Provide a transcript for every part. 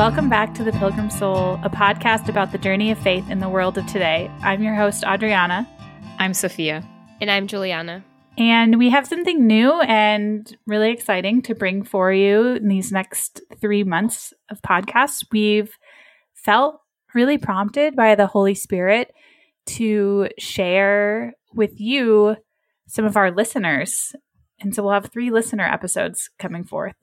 welcome back to The Pilgrim Soul, a podcast about the journey of faith in the world of today. I'm your host, Adriana. I'm Sophia. And I'm Juliana. And we have something new and really exciting to bring for you in these next three months of podcasts. We've felt really prompted by the Holy Spirit to share with you some of our listeners. And so we'll have three listener episodes coming forth.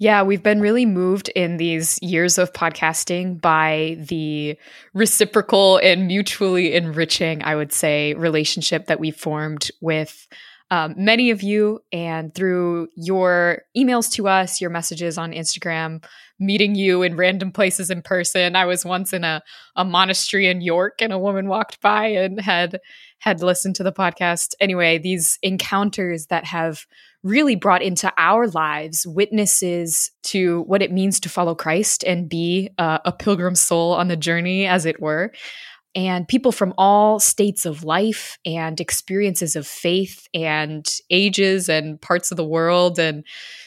Yeah, we've been really moved in these years of podcasting by the reciprocal and mutually enriching, I would say, relationship that we've formed with um, many of you and through your emails to us, your messages on Instagram, meeting you in random places in person. I was once in a, a monastery in York and a woman walked by and had had listened to the podcast. Anyway, these encounters that have really brought into our lives witnesses to what it means to follow Christ and be uh, a pilgrim soul on the journey, as it were and people from all states of life and experiences of faith and ages and parts of the world. And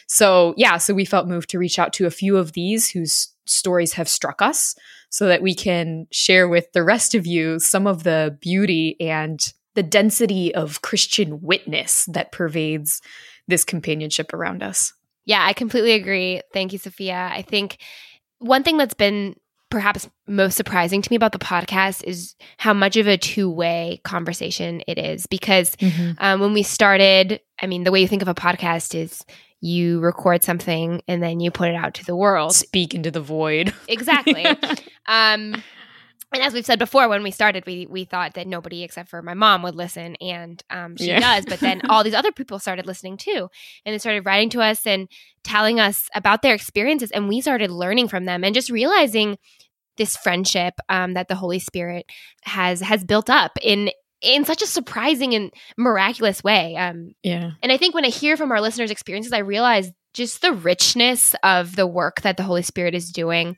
so, yeah, so we felt moved to reach out to a few of these whose stories have struck us so that we can share with the rest of you some of the beauty and the density of Christian witness that pervades this companionship around us. Yeah, I completely agree. Thank you, Sophia. I think one thing that's been perhaps most surprising to me about the podcast is how much of a two-way conversation it is because mm-hmm. um, when we started i mean the way you think of a podcast is you record something and then you put it out to the world. Speak into the void. Exactly. Um, and as we've said before when we started we we thought that nobody except for my mom would listen and um, she yeah. does but then all these other people started listening too and they started writing to us and telling us about their experiences and we started learning from them and just realizing this friendship um, that the holy spirit has has built up in in such a surprising and miraculous way um, yeah and i think when i hear from our listeners experiences i realize just the richness of the work that the holy spirit is doing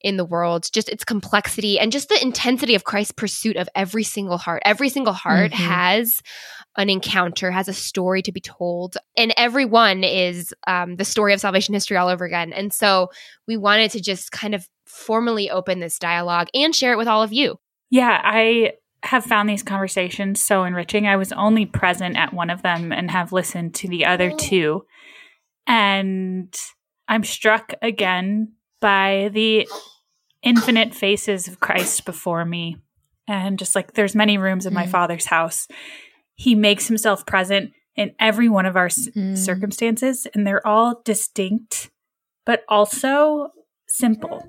in the world, just its complexity and just the intensity of Christ's pursuit of every single heart. Every single heart mm-hmm. has an encounter, has a story to be told, and every one is um, the story of salvation history all over again. And so we wanted to just kind of formally open this dialogue and share it with all of you. Yeah, I have found these conversations so enriching. I was only present at one of them and have listened to the other oh. two. And I'm struck again by the infinite faces of Christ before me. And just like there's many rooms in my mm. father's house, he makes himself present in every one of our mm. circumstances, and they're all distinct, but also simple.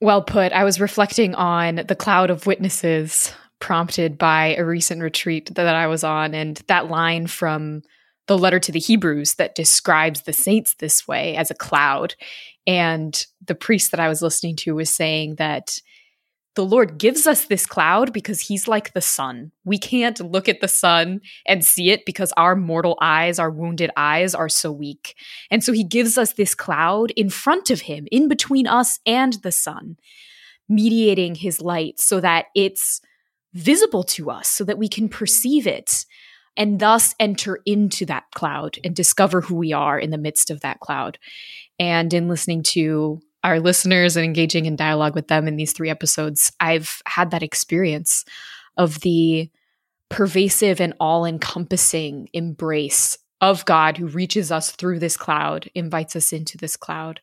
Well put. I was reflecting on the cloud of witnesses prompted by a recent retreat that I was on, and that line from the letter to the Hebrews that describes the saints this way as a cloud. And the priest that I was listening to was saying that the Lord gives us this cloud because he's like the sun. We can't look at the sun and see it because our mortal eyes, our wounded eyes are so weak. And so he gives us this cloud in front of him, in between us and the sun, mediating his light so that it's visible to us, so that we can perceive it and thus enter into that cloud and discover who we are in the midst of that cloud. And in listening to our listeners and engaging in dialogue with them in these three episodes, I've had that experience of the pervasive and all encompassing embrace of God who reaches us through this cloud, invites us into this cloud.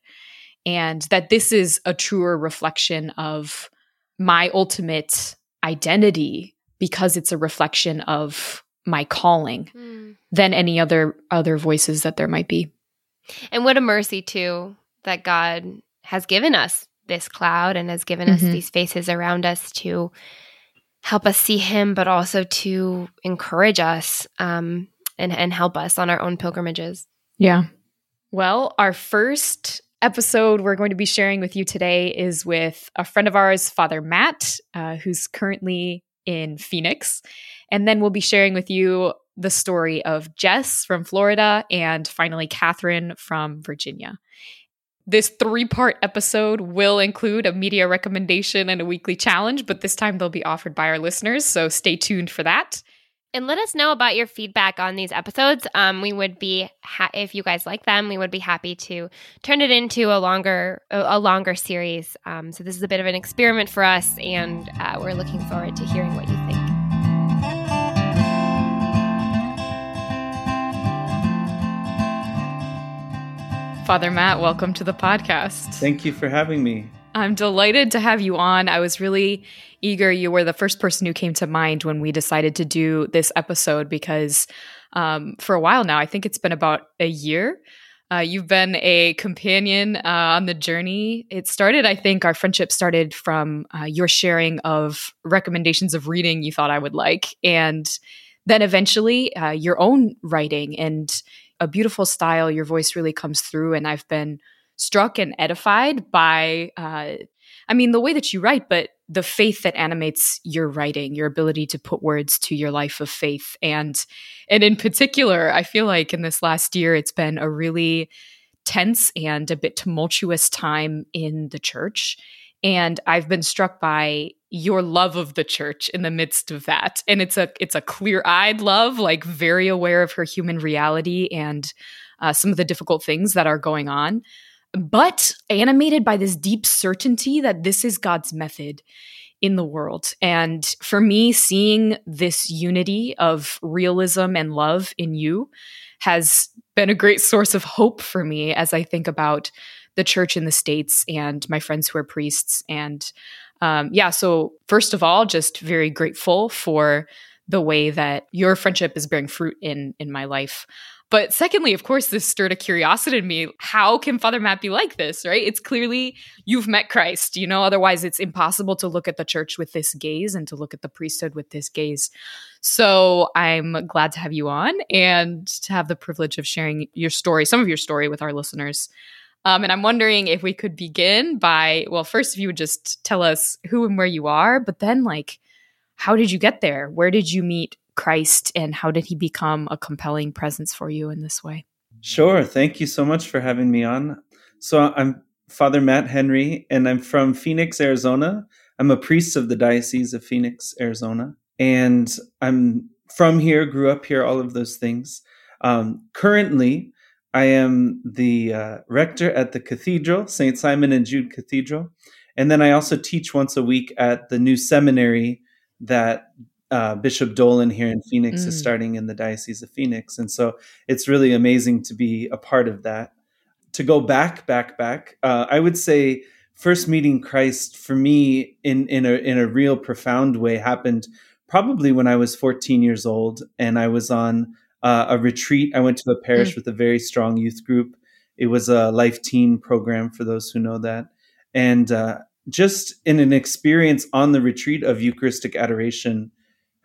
And that this is a truer reflection of my ultimate identity because it's a reflection of my calling mm. than any other other voices that there might be. And what a mercy too that God has given us this cloud and has given mm-hmm. us these faces around us to help us see him but also to encourage us um, and and help us on our own pilgrimages. Yeah. Well, our first episode we're going to be sharing with you today is with a friend of ours, Father Matt, uh, who's currently in Phoenix. And then we'll be sharing with you the story of Jess from Florida and finally Catherine from Virginia. This three part episode will include a media recommendation and a weekly challenge, but this time they'll be offered by our listeners, so stay tuned for that. And let us know about your feedback on these episodes. Um, we would be ha- if you guys like them, we would be happy to turn it into a longer a, a longer series. Um, so this is a bit of an experiment for us, and uh, we're looking forward to hearing what you think. Father Matt, welcome to the podcast. Thank you for having me. I'm delighted to have you on. I was really eager. You were the first person who came to mind when we decided to do this episode because um, for a while now, I think it's been about a year. Uh, you've been a companion uh, on the journey. It started, I think, our friendship started from uh, your sharing of recommendations of reading you thought I would like. And then eventually uh, your own writing and a beautiful style. Your voice really comes through. And I've been struck and edified by uh, I mean, the way that you write, but the faith that animates your writing, your ability to put words to your life of faith. And and in particular, I feel like in this last year it's been a really tense and a bit tumultuous time in the church. And I've been struck by your love of the church in the midst of that. And it's a it's a clear-eyed love, like very aware of her human reality and uh, some of the difficult things that are going on but animated by this deep certainty that this is God's method in the world. And for me, seeing this unity of realism and love in you has been a great source of hope for me as I think about the church in the States and my friends who are priests. And um, yeah, so first of all, just very grateful for the way that your friendship is bearing fruit in in my life. But secondly, of course, this stirred a curiosity in me. How can Father Matt be like this, right? It's clearly you've met Christ, you know, otherwise it's impossible to look at the church with this gaze and to look at the priesthood with this gaze. So I'm glad to have you on and to have the privilege of sharing your story, some of your story with our listeners. Um, and I'm wondering if we could begin by, well, first, if you would just tell us who and where you are, but then, like, how did you get there? Where did you meet Christ and how did he become a compelling presence for you in this way? Sure. Thank you so much for having me on. So I'm Father Matt Henry, and I'm from Phoenix, Arizona. I'm a priest of the Diocese of Phoenix, Arizona. And I'm from here, grew up here, all of those things. Um, currently, I am the uh, rector at the cathedral, St. Simon and Jude Cathedral. And then I also teach once a week at the new seminary that uh, Bishop Dolan here in Phoenix mm. is starting in the Diocese of Phoenix. And so it's really amazing to be a part of that. To go back, back, back, uh, I would say first meeting Christ for me in, in, a, in a real profound way happened probably when I was 14 years old and I was on uh, a retreat. I went to a parish mm. with a very strong youth group. It was a life teen program for those who know that. And uh, just in an experience on the retreat of Eucharistic adoration,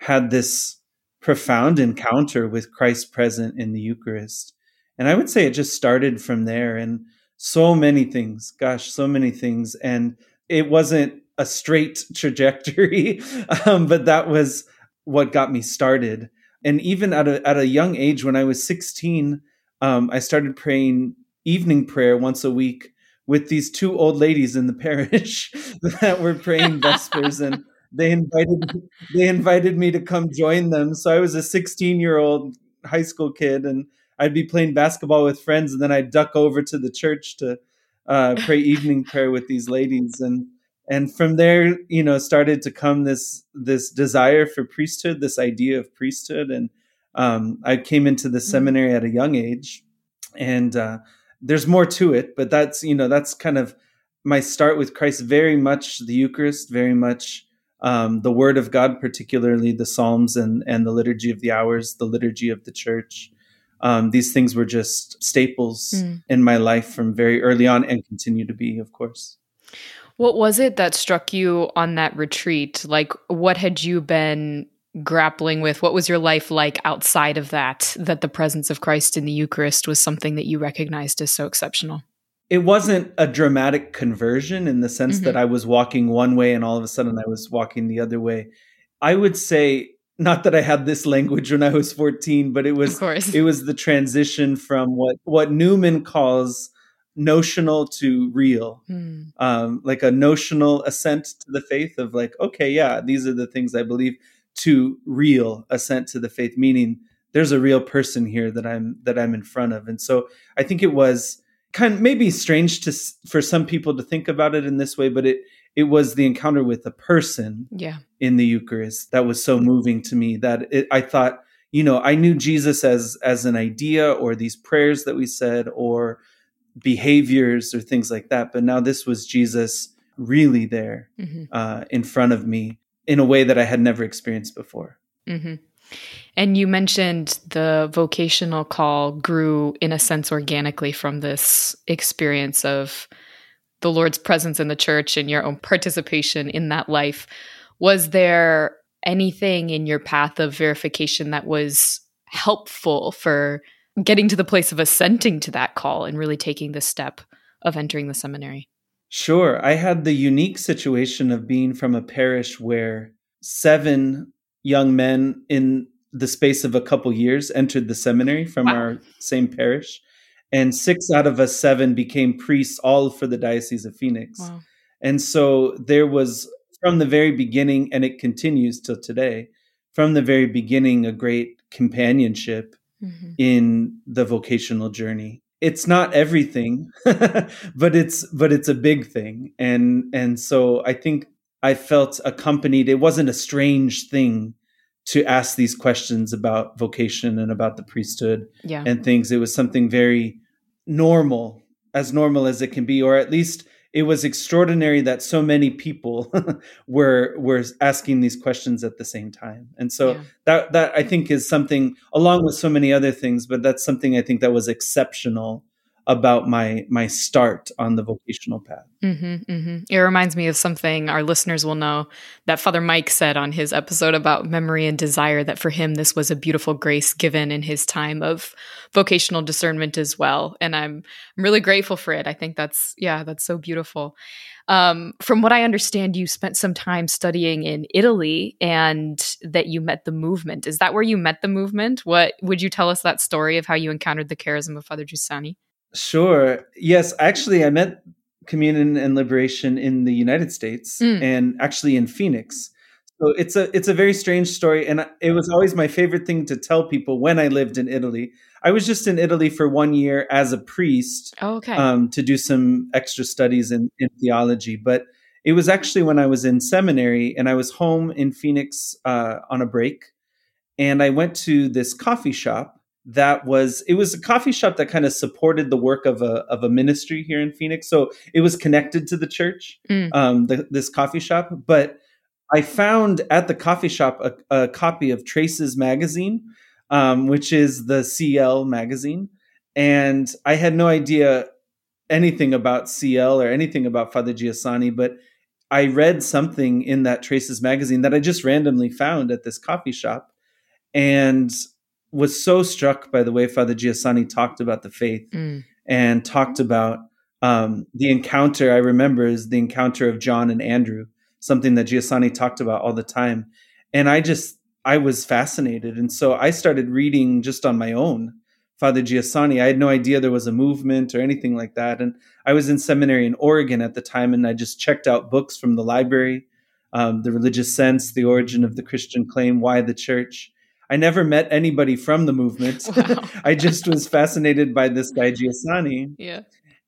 had this profound encounter with Christ present in the Eucharist. And I would say it just started from there and so many things, gosh, so many things. And it wasn't a straight trajectory, um, but that was what got me started. And even at a, at a young age, when I was 16, um, I started praying evening prayer once a week with these two old ladies in the parish that were praying vespers and they invited they invited me to come join them. So I was a 16 year old high school kid, and I'd be playing basketball with friends, and then I'd duck over to the church to uh, pray evening prayer with these ladies, and and from there, you know, started to come this this desire for priesthood, this idea of priesthood, and um, I came into the mm-hmm. seminary at a young age, and uh, there's more to it, but that's you know that's kind of my start with Christ. Very much the Eucharist, very much um, the Word of God, particularly the Psalms and and the Liturgy of the Hours, the Liturgy of the Church. Um, these things were just staples mm. in my life from very early on, and continue to be, of course. What was it that struck you on that retreat? Like, what had you been grappling with? What was your life like outside of that? That the presence of Christ in the Eucharist was something that you recognized as so exceptional? It wasn't a dramatic conversion in the sense mm-hmm. that I was walking one way and all of a sudden I was walking the other way. I would say not that I had this language when I was 14, but it was it was the transition from what what Newman calls notional to real, mm. um, like a notional assent to the faith of like, okay, yeah, these are the things I believe, to real assent to the faith, meaning there's a real person here that I'm that I'm in front of. And so I think it was kind of maybe strange to for some people to think about it in this way, but it it was the encounter with a person Yeah. in the Eucharist that was so moving to me that it, I thought, you know, I knew Jesus as as an idea or these prayers that we said or behaviors or things like that, but now this was Jesus really there hmm uh, in front of me in a way that I had never experienced before. hmm And you mentioned the vocational call grew, in a sense, organically from this experience of the Lord's presence in the church and your own participation in that life. Was there anything in your path of verification that was helpful for getting to the place of assenting to that call and really taking the step of entering the seminary? Sure. I had the unique situation of being from a parish where seven young men in the space of a couple years entered the seminary from Wow. our same parish. And six out of us seven became priests, all for the Diocese of Phoenix. Wow. And so there was, from the very beginning, and it continues till today, from the very beginning, a great companionship hmm in the vocational journey it's not everything but it's but it's a big thing and and so i think i felt accompanied it wasn't a strange thing to ask these questions about vocation and about the priesthood Yeah. and things it was something very normal as normal as it can be or at least it was extraordinary that so many people were were asking these questions at the same time and so Yeah. that that i think is something along with so many other things but that's something i think that was exceptional about my my start on the vocational path hmm hmm It reminds me of something our listeners will know that Father Mike said on his episode about memory and desire. That for him, this was a beautiful grace given in his time of vocational discernment as well, and I'm I'm really grateful for it. I think that's yeah, that's so beautiful. Um, from what I understand, you spent some time studying in Italy, and that you met the movement. Is that where you met the movement? What would you tell us that story of how you encountered the charism of Father Giussani? Sure. Yes, actually, I met communion and liberation in the United States Mm. and actually in Phoenix. So it's a it's a very strange story, and it was always my favorite thing to tell people when I lived in Italy. I was just in Italy for one year as a priest Oh, okay. um, to do some extra studies in, in theology, but it was actually when I was in seminary and I was home in Phoenix uh, on a break, and I went to this coffee shop that was it was a coffee shop that kind of supported the work of a of a ministry here in Phoenix. So it was connected to the church, Mm. um, the, this coffee shop. But I found at the coffee shop a, a copy of Traces magazine, um, which is the CL magazine, and I had no idea anything about CL or anything about Father Giussani, but I read something in that Traces magazine that I just randomly found at this coffee shop and was so struck by the way Father Giussani talked about the faith Mm. and talked about um, the encounter. I remember is the encounter of John and Andrew, something that Giussani talked about all the time. And I just, I was fascinated. And so I started reading just on my own Father Giussani. I had no idea there was a movement or anything like that. And I was in seminary in Oregon at the time, and I just checked out books from the library um, The Religious Sense, The Origin of the Christian Claim, Why the Church. I never met anybody from the movement. Wow. I just was fascinated by this guy, Giussani. Yeah.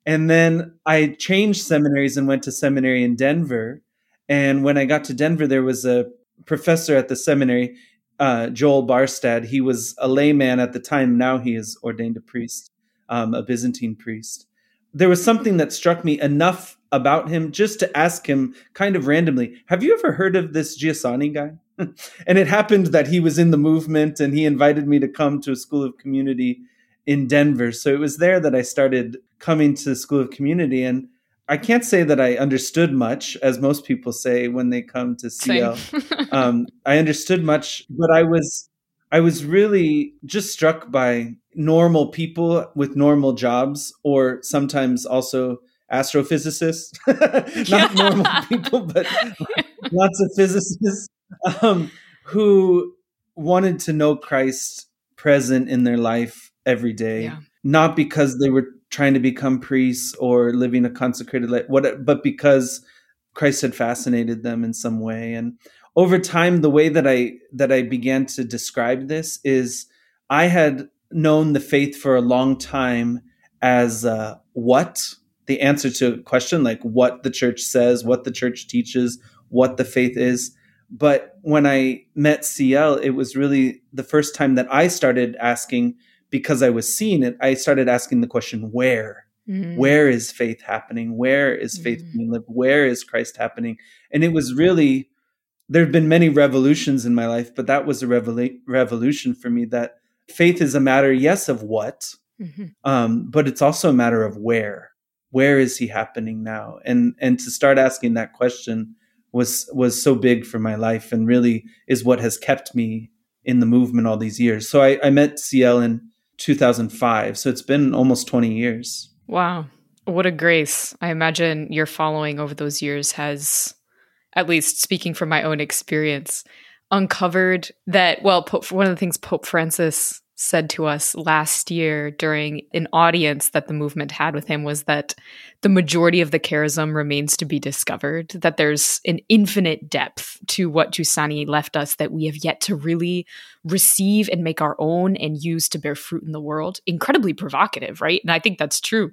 And then I changed seminaries and went to seminary in Denver. And when I got to Denver, there was a professor at the seminary, uh, Joel Barstad. He was a layman at the time. Now he is ordained a priest, um, a Byzantine priest. There was something that struck me enough about him just to ask him kind of randomly, Have you ever heard of this Giussani guy? And it happened that he was in the movement and he invited me to come to a school of community in Denver. So it was there that I started coming to the School of Community. And I can't say that I understood much, as most people say when they come to CL. Um, I understood much, but I was I was really just struck by normal people with normal jobs, or sometimes also astrophysicists. Not normal people, but lots of physicists um, who wanted to know Christ present in their life every day, Yeah. not because they were trying to become priests or living a consecrated life, what, but because Christ had fascinated them in some way. And over time the way that i that i began to describe this is i had known the faith for a long time as uh, what the answer to a question like what the church says what the church teaches what the faith is. But when i met cl it was really the first time that i started asking because i was seeing it i started asking the question where? Mm. where is faith happening? Where is faith Mhm. being lived? Where is christ happening? And it was really there have been many revolutions in my life but that was a revela- revolution for me that faith is a matter yes of what Mhm. um, but it's also a matter of where. Where is he happening now? And and to start asking that question was was so big for my life and really is what has kept me in the movement all these years so i, I met cl in 2005 so it's been almost 20 years Wow. What a grace. I imagine your following over those years has, at least speaking from my own experience, uncovered that, well, Pope, one of the things Pope Francis said to us last year during an audience that the movement had with him was that the majority of the charism remains to be discovered, that there's an infinite depth to what Giussani left us that we have yet to really receive and make our own and use to bear fruit in the world. Incredibly provocative, right? And I think that's true.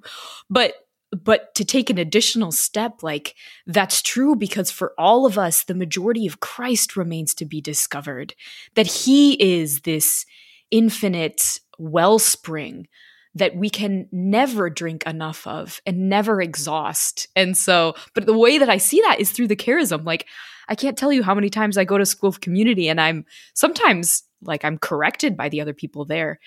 But but to take an additional step like that's true because for all of us the majority of Christ remains to be discovered that he is this infinite wellspring that we can never drink enough of and never exhaust. And so, but the way that I see that is through the charism. Like, I can't tell you how many times I go to school of community and I'm sometimes like I'm corrected by the other people there.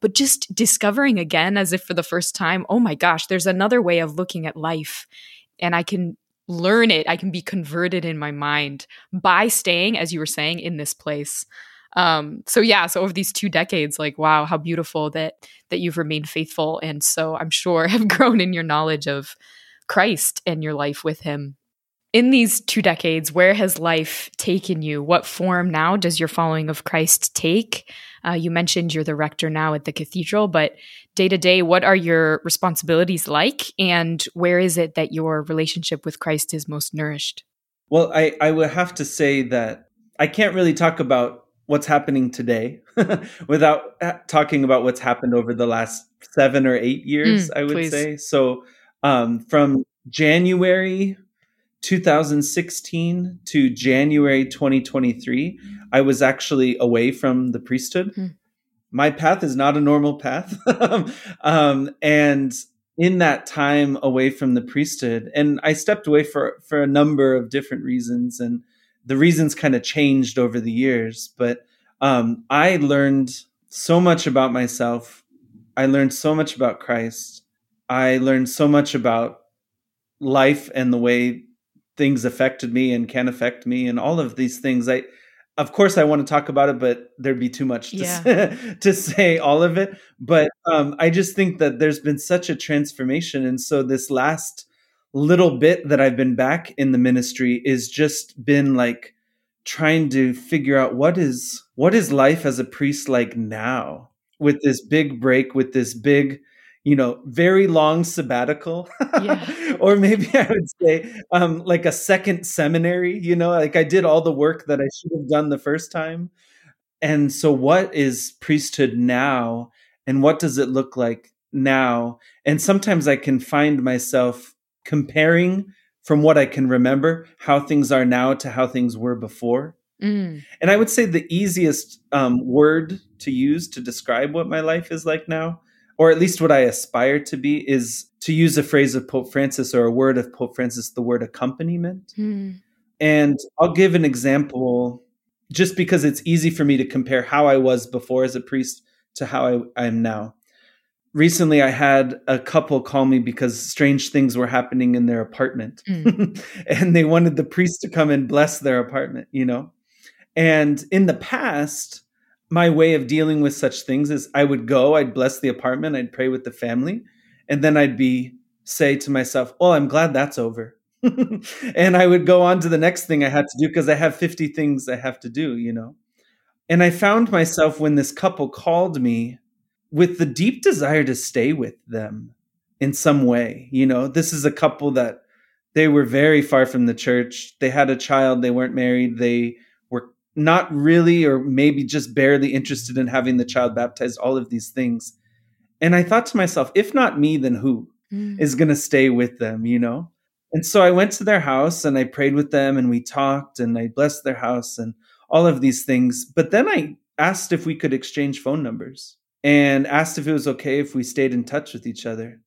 But just discovering again, as if for the first time, oh my gosh, there's another way of looking at life. And I can learn it. I can be converted in my mind by staying, as you were saying, in this place. Um, so yeah, so over these two decades, like wow, how beautiful that that you've remained faithful, and so I'm sure have grown in your knowledge of Christ and your life with Him. In these two decades, where has life taken you? What form now does your following of Christ take? Uh, you mentioned you're the rector now at the cathedral, but day to day, what are your responsibilities like? And where is it that your relationship with Christ is most nourished? Well, I, I would have to say that I can't really talk about what's happening today without talking about what's happened over the last seven or eight years, Mm, I would please. say. So um, from January 2016 to January 2023, I was actually away from the priesthood. Hmm. My path is not a normal path. um, and in that time away from the priesthood, and I stepped away for, for a number of different reasons, and the reasons kind of changed over the years. But um, I learned so much about myself. I learned so much about Christ. I learned so much about life and the way things affected me and can affect me and all of these things i of course i want to talk about it but there'd be too much to, Yeah. say, to say all of it but um, i just think that there's been such a transformation and so this last little bit that i've been back in the ministry is just been like trying to figure out what is what is life as a priest like now with this big break with this big you know very long sabbatical. Yeah. or maybe i would say um like a second seminary you know like i did all the work that i should have done the first time. And so what is priesthood now and what does it look like now? And sometimes i can find myself comparing from what i can remember how things are now to how things were before Mm. and I would say the easiest um, word to use to describe what my life is like now, or at least what I aspire to be, is to use a phrase of Pope Francis or a word of Pope Francis, the word accompaniment. Mm. And I'll give an example just because it's easy for me to compare how I was before as a priest to how I, I am now. Recently, I had a couple call me because strange things were happening in their apartment. Mm. and they wanted the priest to come and bless their apartment, you know? And in the past, my way of dealing with such things is I would go, I'd bless the apartment, I'd pray with the family, and then I'd be say to myself, "Well, I'm glad that's over." and I would go on to the next thing I had to do because I have 50 things I have to do, you know. And I found myself when this couple called me with the deep desire to stay with them in some way, you know. This is a couple that they were very far from the church. They had a child, they weren't married, they were not really or maybe just barely interested in having the child baptized, all of these things. And I thought to myself, if not me, then who Mm. is going to stay with them, you know? And so I went to their house and I prayed with them and we talked and I blessed their house and all of these things. But then I asked if we could exchange phone numbers and asked if it was okay if we stayed in touch with each other.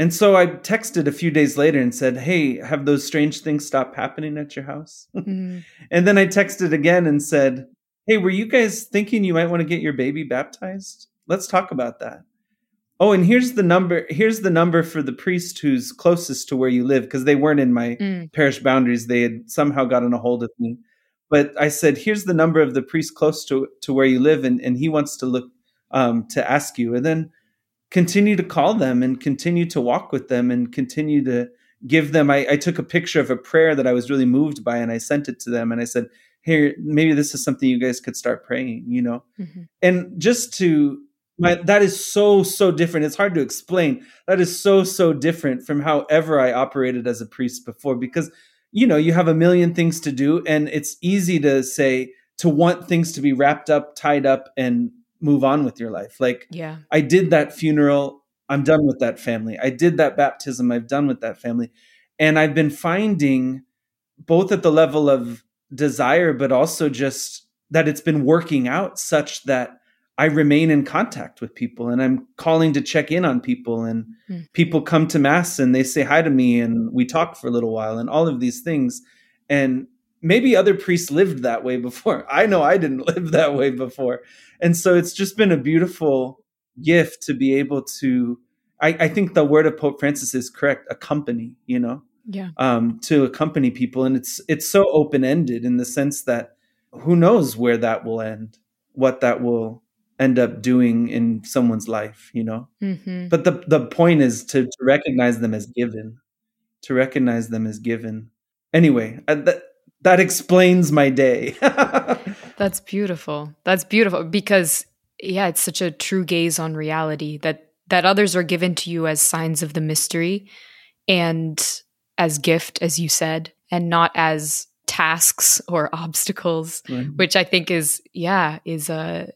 And so I texted a few days later and said, Hey, have those strange things stopped happening at your house? Mm. and then I texted again and said, Hey, were you guys thinking you might want to get your baby baptized? Let's talk about that. Oh, and here's the number. Here's the number for the priest who's closest to where you live because they weren't in my Mm. parish boundaries. They had somehow gotten a hold of me. But I said, here's the number of the priest close to, to where you live, and, and he wants to look um, to ask you. And then continue to call them and continue to walk with them and continue to give them. I, I took a picture of a prayer that I was really moved by, and I sent it to them. And I said, here, maybe this is something you guys could start praying, you know? Mhm. And just to my that is so so different it's hard to explain that is so so different from however i operated as a priest before because you know you have a million things to do and it's easy to say to want things to be wrapped up tied up and move on with your life. Like Yeah. i did that funeral. I'm done with that family. I did that baptism. I've done with that family. And i've been finding both at the level of desire but also just that it's been working out such that I remain in contact with people and I'm calling to check in on people. And Hmm. people come to mass and they say hi to me and we talk for a little while and all of these things. And maybe other priests lived that way before. I know I didn't live that way before. And so it's just been a beautiful gift to be able to I, I think the word of Pope Francis is correct, accompany, you know Yeah. um, to accompany people, and it's it's so open ended in the sense that who knows where that will end, what that will end up doing in someone's life, you know. hmm But the the point is to, to recognize them as given, to recognize them as given. Anyway, uh, that that explains my day. That's beautiful. That's beautiful because yeah, it's such a true gaze on reality that that others are given to you as signs of the mystery and as gift as you said and not as tasks or obstacles Right. which I think is yeah is a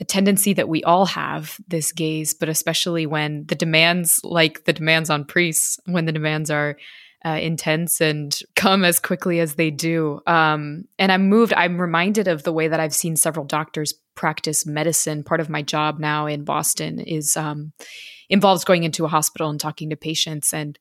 a tendency that we all have this gaze, but especially when the demands, like the demands on priests, when the demands are uh, intense and come as quickly as they do. Um, and I'm moved. I'm reminded of the way that I've seen several doctors practice medicine. Part of my job now in Boston is um, involves going into a hospital and talking to patients and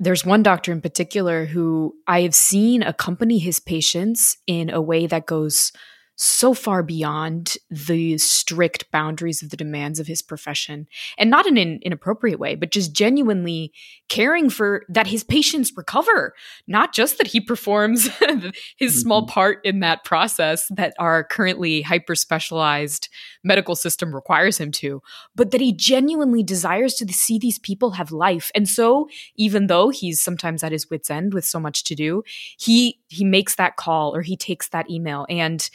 there's one doctor in particular who I have seen accompany his patients in a way that goes so far beyond the strict boundaries of the demands of his profession and not in an inappropriate way but just genuinely caring for that his patients recover not just that he performs his small Mhm. part in that process that our currently hyper specialized medical system requires him to but that he genuinely desires to see these people have life and so even though he's sometimes at his wits end with so much to do he he makes that call or he takes that email and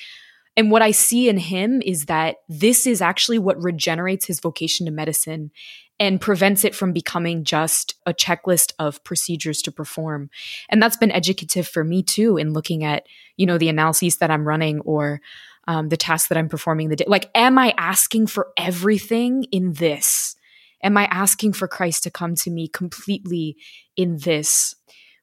and what I see in him is that this is actually what regenerates his vocation to medicine and prevents it from becoming just a checklist of procedures to perform. And that's been educative for me too in looking at, you know, the analyses that I'm running or um, the tasks that I'm performing the day. Like, am I asking for everything in this? Am I asking for Christ to come to me completely in this?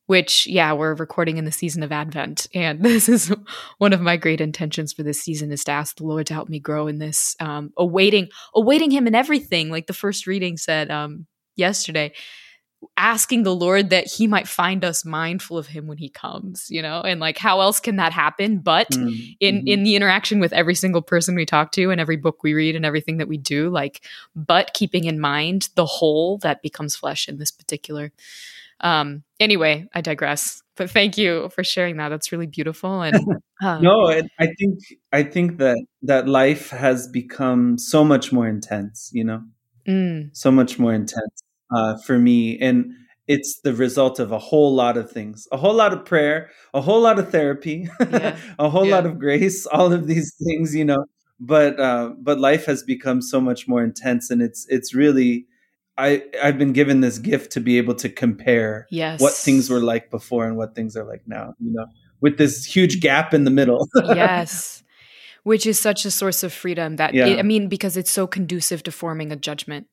Which yeah we're recording in the season of advent and this is one of my great intentions for this season is to ask the lord to help me grow in this um, awaiting awaiting him in everything. Like the first reading said um, yesterday asking the lord that he might find us mindful of him when he comes you know and like how else can that happen? But Mm, in mhm. in the interaction with every single person we talk to and every book we read and everything that we do like but keeping in mind the whole that becomes flesh in this particular um anyway i digress but thank you for sharing that that's really beautiful and um, no, I think I think that that life has become so much more intense. You know, mm, so much more intense uh, for me, and it's the result of a whole lot of things, a whole lot of prayer, a whole lot of therapy, Yeah. a whole Yeah. lot of grace, all of these things. You know, but uh, but life has become so much more intense, and it's it's really. I, I've been given this gift to be able to compare yes what things were like before and what things are like now. You know, with this huge gap in the middle. yes. Which is such a source of freedom that, Yeah. it, I mean, because it's so conducive to forming a judgment.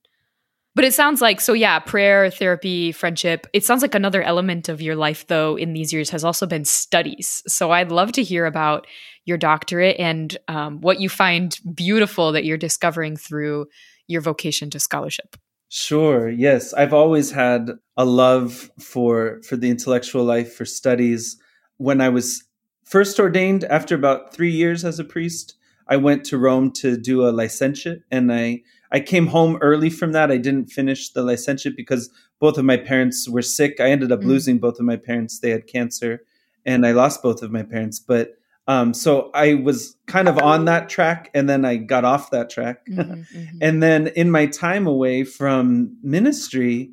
But it sounds like, so yeah, prayer, therapy, friendship. It sounds like another element of your life, though, in these years has also been studies. So I'd love to hear about your doctorate and um, what you find beautiful that you're discovering through your vocation to scholarship. Sure. Yes, I've always had a love for for the intellectual life, for studies. When I was first ordained, after about three years as a priest, I went to Rome to do a licentiate, and I I came home early from that. I didn't finish the licentiate because both of my parents were sick. I ended up Mm. losing both of my parents; they had cancer, and I lost both of my parents. But um, so I was kind of on that track, and then I got off that track. Mhm, mhm. And then in my time away from ministry,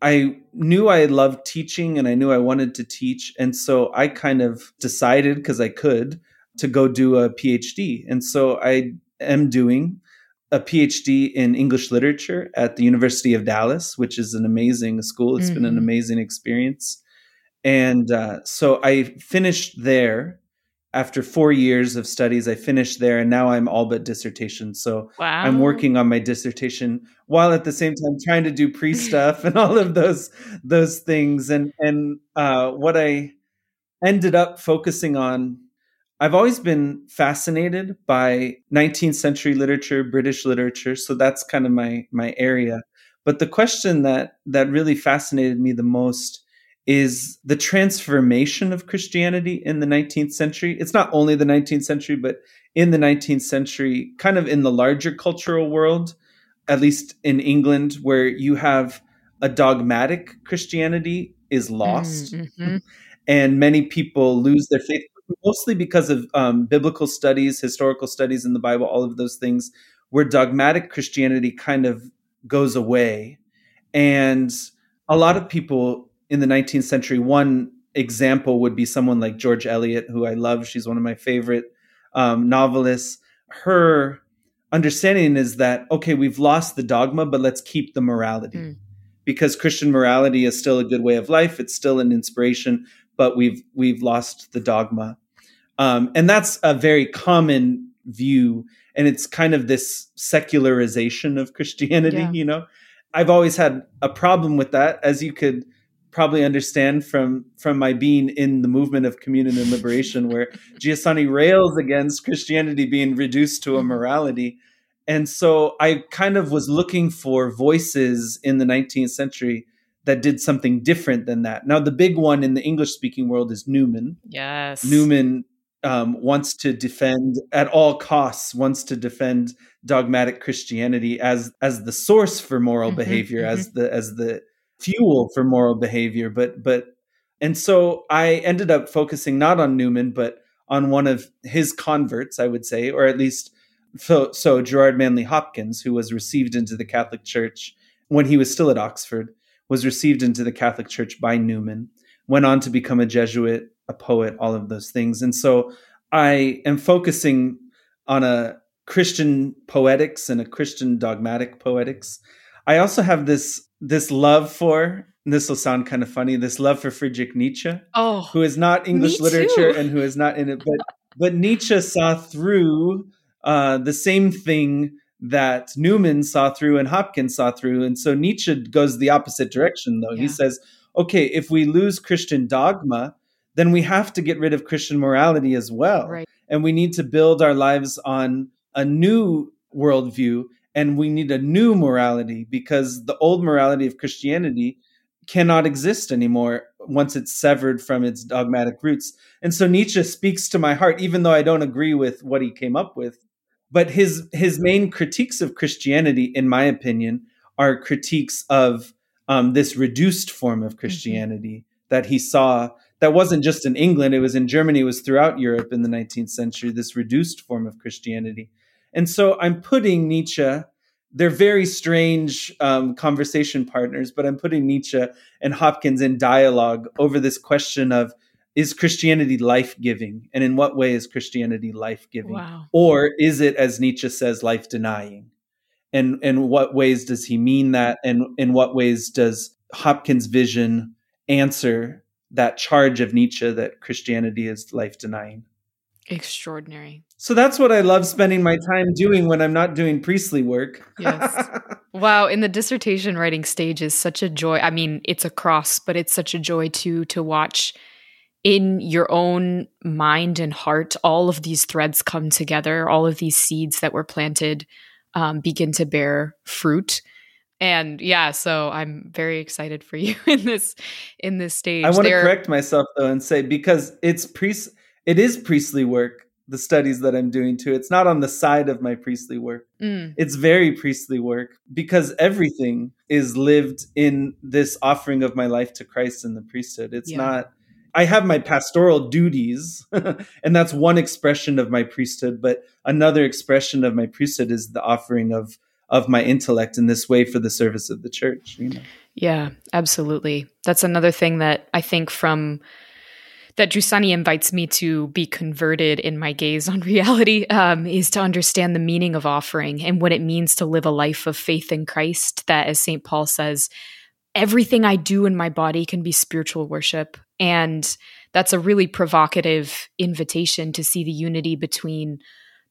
I knew I loved teaching and I knew I wanted to teach. And so I kind of decided, because I could, to go do a PhD. And so I am doing a PhD in English literature at the University of Dallas, which is an amazing school. It's been an Mhm. amazing experience. And uh, so I finished there after four years of studies. I finished there, and now I'm all but dissertation. So wow. I'm working on my dissertation while at the same time trying to do pre stuff and all of those those things. And and uh, what I ended up focusing on, I've always been fascinated by 19th century literature, British literature. So that's kind of my my area. But the question that that really fascinated me the most is the transformation of Christianity in the 19th century. It's not only the 19th century, but in the 19th century, kind of in the larger cultural world, at least in England, where you have a dogmatic Christianity is lost, Mm, mhm. and many people lose their faith, mostly because of um, biblical studies, historical studies in the Bible, all of those things, where dogmatic Christianity kind of goes away. And a lot of people in the 19th century, one example would be someone like George Eliot, who I love. She's one of my favorite um, novelists. Her understanding is that, okay, we've lost the dogma, but let's keep the morality. Mm. Because Christian morality is still a good way of life, it's still an inspiration, but we've we've lost the dogma. Um, and that's a very common view. And it's kind of this secularization of Christianity, Yeah. you know. I've always had a problem with that, as you could probably understand from from my being in the movement of communion and liberation, where Giussani rails against Christianity being reduced to a morality. And so I kind of was looking for voices in the 19th century that did something different than that. Now, the big one in the English speaking world is Newman. Yes. Newman um, wants to defend at all costs, wants to defend dogmatic Christianity as as the source for moral Mhm, behavior, as the as the fuel for moral behavior. But but and so I ended up focusing not on Newman, but on one of his converts, I would say, or at least so, so Gerard Manley Hopkins, who was received into the Catholic Church when he was still at Oxford, was received into the Catholic Church by Newman, went on to become a Jesuit, a poet, all of those things. And so I am focusing on a Christian poetics and a Christian dogmatic poetics. I also have this this love for this will sound kind of funny this love for Friedrich Nietzsche Oh, who is not English literature too. and who is not in it. But but Nietzsche saw through uh, the same thing that Newman saw through and Hopkins saw through, and so Nietzsche goes the opposite direction. Though he says, okay, if we lose Christian dogma, then we have to get rid of Christian morality as well, right. and we need to build our lives on a new worldview, and we need a new morality because the old morality of Christianity cannot exist anymore once it's severed from its dogmatic roots. And so Nietzsche speaks to my heart, even though I don't agree with what he came up with. But his his main critiques of Christianity, in my opinion, are critiques of um, this reduced form of Christianity that he saw. That wasn't just in England; it was in Germany. It was throughout Europe in the 19th century. This reduced form of Christianity, and so I'm putting Nietzsche. They're very strange um, conversation partners, but I'm putting Nietzsche and Hopkins in dialogue over this question of is Christianity life giving? And in what way is Christianity life giving? Wow. Or is it, as Nietzsche says, life denying? And in what ways does he mean that? And in what ways does Hopkins' vision answer that charge of Nietzsche that Christianity is life denying. Extraordinary. So that's what I love spending my time doing when I'm not doing priestly work. Yes. wow, in the dissertation writing stage is such a joy. I mean, it's a cross, but it's such a joy too to watch in your own mind and heart all of these threads come together, all of these seeds that were planted um, begin to bear fruit and yeah so i'm very excited for you in this in this stage i want to correct myself though and say because it's priest it is priestly work the studies that i'm doing too it's not on the side of my priestly work mm. it's very priestly work because everything is lived in this offering of my life to christ in the priesthood it's yeah. not I have my pastoral duties, and that's one expression of my priesthood. But another expression of my priesthood is the offering of of my intellect in this way for the service of the church. You know? Yeah, absolutely. That's another thing that I think from that Giussani invites me to be converted in my gaze on reality um, is to understand the meaning of offering and what it means to live a life of faith in Christ. That, as St. Paul says, everything I do in my body can be spiritual worship. And that's a really provocative invitation to see the unity between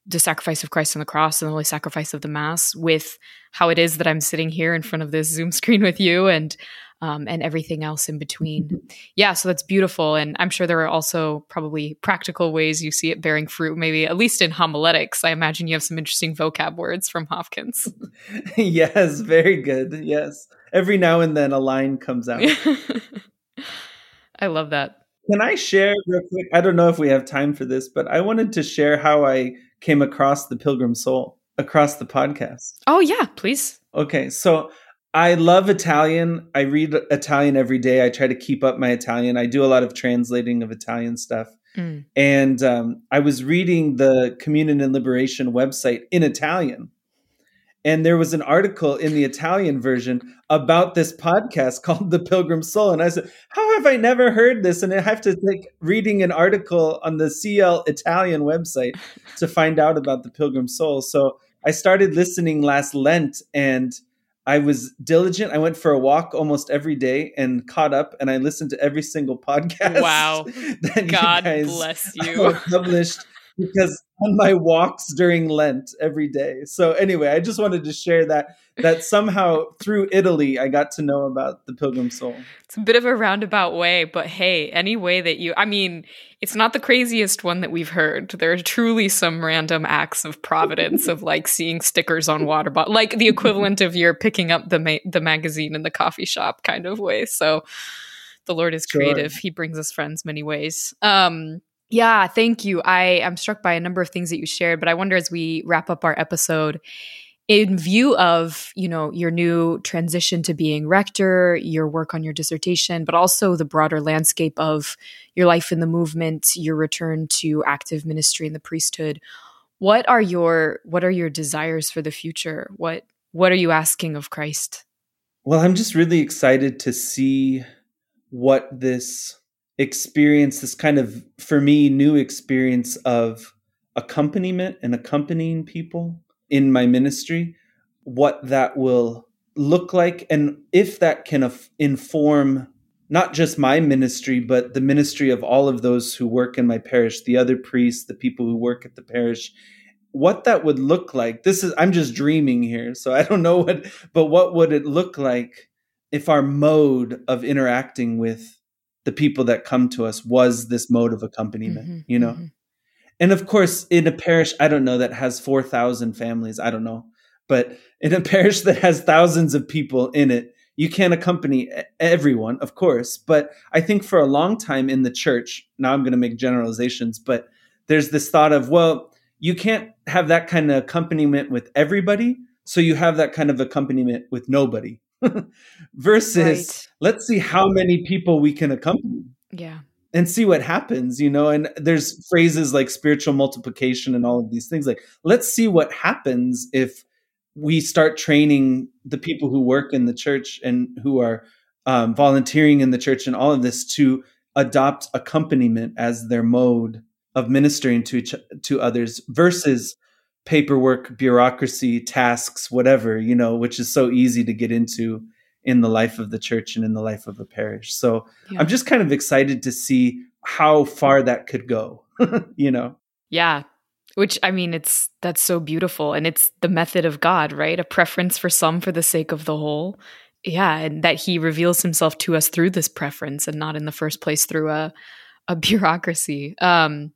the sacrifice of Christ on the cross and the holy sacrifice of the Mass with how it is that I'm sitting here in front of this Zoom screen with you and um, and everything else in between. Mm-hmm. Yeah, so that's beautiful. And I'm sure there are also probably practical ways you see it bearing fruit, maybe at least in homiletics. I imagine you have some interesting vocab words from Hopkins. yes, very good. Yes. Every now and then a line comes out. I love that. Can I share real quick? I don't know if we have time for this, but I wanted to share how I came across the Pilgrim Soul across the podcast. Oh, yeah, please. Okay. So I love Italian. I read Italian every day. I try to keep up my Italian. I do a lot of translating of Italian stuff. Mm. And um, I was reading the Communion and Liberation website in Italian and there was an article in the Italian version about this podcast called The Pilgrim Soul. And I said, How have I never heard this? And I have to like reading an article on the CL Italian website to find out about the Pilgrim Soul. So I started listening last Lent and I was diligent. I went for a walk almost every day and caught up and I listened to every single podcast. Wow. God you bless you. Published because on my walks during Lent every day. So anyway, I just wanted to share that that somehow through Italy I got to know about the Pilgrim Soul. It's a bit of a roundabout way, but hey, any way that you I mean, it's not the craziest one that we've heard. There are truly some random acts of providence of like seeing stickers on water bottles, like the equivalent of your picking up the ma- the magazine in the coffee shop kind of way. So the Lord is creative. Sure. He brings us friends many ways. Um yeah, thank you. I am struck by a number of things that you shared, but I wonder as we wrap up our episode, in view of you know your new transition to being rector your work on your dissertation but also the broader landscape of your life in the movement your return to active ministry in the priesthood what are your what are your desires for the future what what are you asking of christ well i'm just really excited to see what this experience this kind of for me new experience of accompaniment and accompanying people in my ministry what that will look like and if that can af- inform not just my ministry but the ministry of all of those who work in my parish the other priests the people who work at the parish what that would look like this is i'm just dreaming here so i don't know what but what would it look like if our mode of interacting with the people that come to us was this mode of accompaniment, mm-hmm, you know? Mm-hmm. And of course, in a parish, I don't know, that has 4,000 families, I don't know. But in a parish that has thousands of people in it, you can't accompany everyone, of course. But I think for a long time in the church, now I'm going to make generalizations, but there's this thought of, well, you can't have that kind of accompaniment with everybody. So you have that kind of accompaniment with nobody. versus right. let's see how many people we can accompany. Yeah. And see what happens, you know. And there's phrases like spiritual multiplication and all of these things. Like, let's see what happens if we start training the people who work in the church and who are um, volunteering in the church and all of this to adopt accompaniment as their mode of ministering to each, to others versus paperwork, bureaucracy, tasks, whatever, you know, which is so easy to get into in the life of the church and in the life of a parish. So Yeah. I'm just kind of excited to see how far that could go, you know? Yeah. Which I mean, it's that's so beautiful. And it's the method of God, right? A preference for some for the sake of the whole. Yeah. And that he reveals himself to us through this preference and not in the first place through a, a bureaucracy. Um,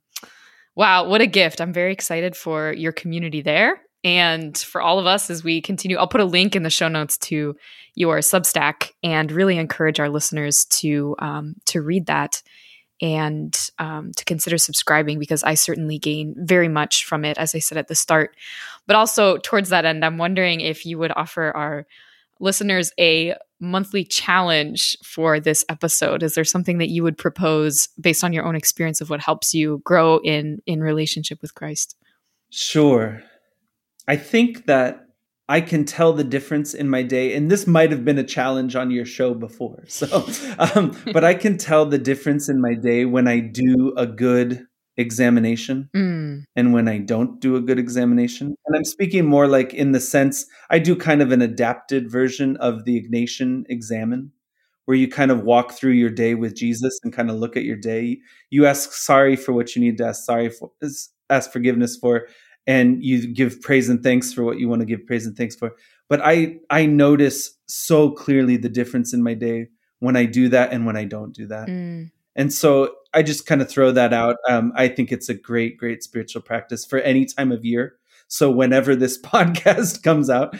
wow. What a gift. I'm very excited for your community there. And for all of us as we continue, I'll put a link in the show notes to your Substack and really encourage our listeners to um, to read that and um, to consider subscribing because I certainly gain very much from it, as I said at the start. But also, towards that end, I'm wondering if you would offer our listeners a monthly challenge for this episode. Is there something that you would propose based on your own experience of what helps you grow in in relationship with Christ? Sure. I think that I can tell the difference in my day, and this might have been a challenge on your show before. So, um, but I can tell the difference in my day when I do a good examination Mm, and when I don't do a good examination. And I'm speaking more like in the sense I do kind of an adapted version of the Ignatian Examen, where you kind of walk through your day with Jesus and kind of look at your day. You ask sorry for what you need to ask sorry for, ask forgiveness for, and you give praise and thanks for what you want to give praise and thanks for. But I I notice so clearly the difference in my day when I do that and when I don't do that. mm, And so I just kind of throw that out. Um, I think it's a great, great spiritual practice for any time of year. So whenever this podcast comes out,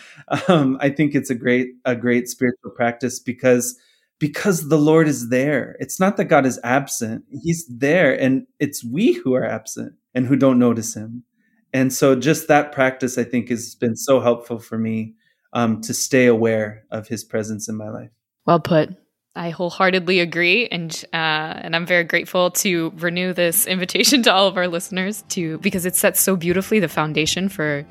um, I think it's a great, a great spiritual practice because because the Lord is there. It's not that God is absent; He's there, and it's we who are absent and who don't notice Him. And so, just that practice, I think, has been so helpful for me um, to stay aware of His presence in my life. Well put. I wholeheartedly agree, and uh, and I'm very grateful to renew this invitation to all of our listeners to because it sets so beautifully the foundation for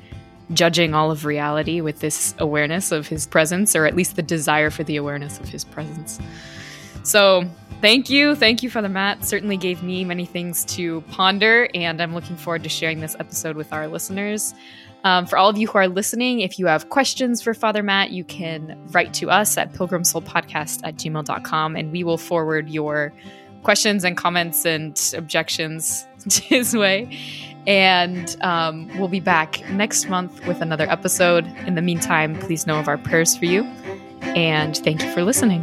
judging all of reality with this awareness of His presence, or at least the desire for the awareness of His presence. So. Thank you. Thank you, Father Matt. Certainly gave me many things to ponder, and I'm looking forward to sharing this episode with our listeners. Um, for all of you who are listening, if you have questions for Father Matt, you can write to us at pilgrimsoulpodcast at gmail.com and we will forward your questions and comments and objections his way. And um, we'll be back next month with another episode. In the meantime, please know of our prayers for you. And thank you for listening.